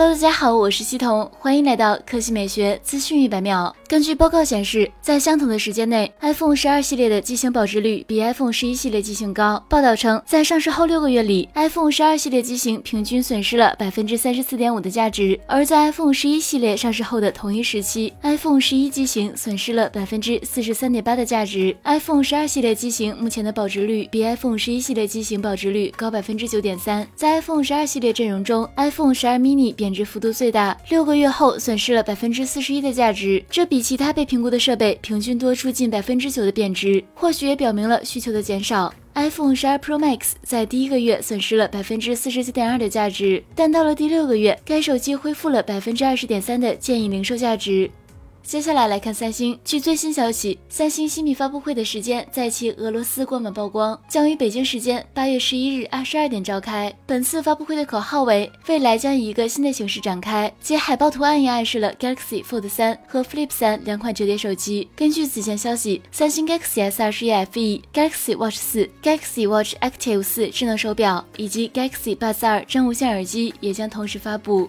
Hello，大家好，我是西彤，欢迎来到科技美学资讯一百秒。根据报告显示，在相同的时间内，iPhone 十二系列的机型保值率比 iPhone 十一系列机型高。报道称，在上市后六个月里，iPhone 十二系列机型平均损失了百分之三十四点五的价值；而在 iPhone 十一系列上市后的同一时期，iPhone 十一机型损失了百分之四十三点八的价值。iPhone 十二系列机型目前的保值率比 iPhone 十一系列机型保值率高百分之九点三。在 iPhone 十二系列阵容中，iPhone 十二 mini 贬值幅度最大，六个月后损失了百分之四十一的价值，这比其他被评估的设备平均多出近百分之九的贬值，或许也表明了需求的减少。iPhone 十二 Pro Max 在第一个月损失了百分之四十九点二的价值，但到了第六个月，该手机恢复了百分之二十点三的建议零售价值。接下来来看三星。据最新消息，三星新品发布会的时间在其俄罗斯官网曝光，将于北京时间八月十一日二十二点召开。本次发布会的口号为“未来将以一个新的形式展开”，其海报图案也暗示了 Galaxy Fold 三和 Flip 三两款折叠手机。根据此前消息，三星 Galaxy S 二十一 FE、Galaxy Watch 四、Galaxy Watch Active 四智能手表以及 Galaxy Buds 二真无线耳机也将同时发布。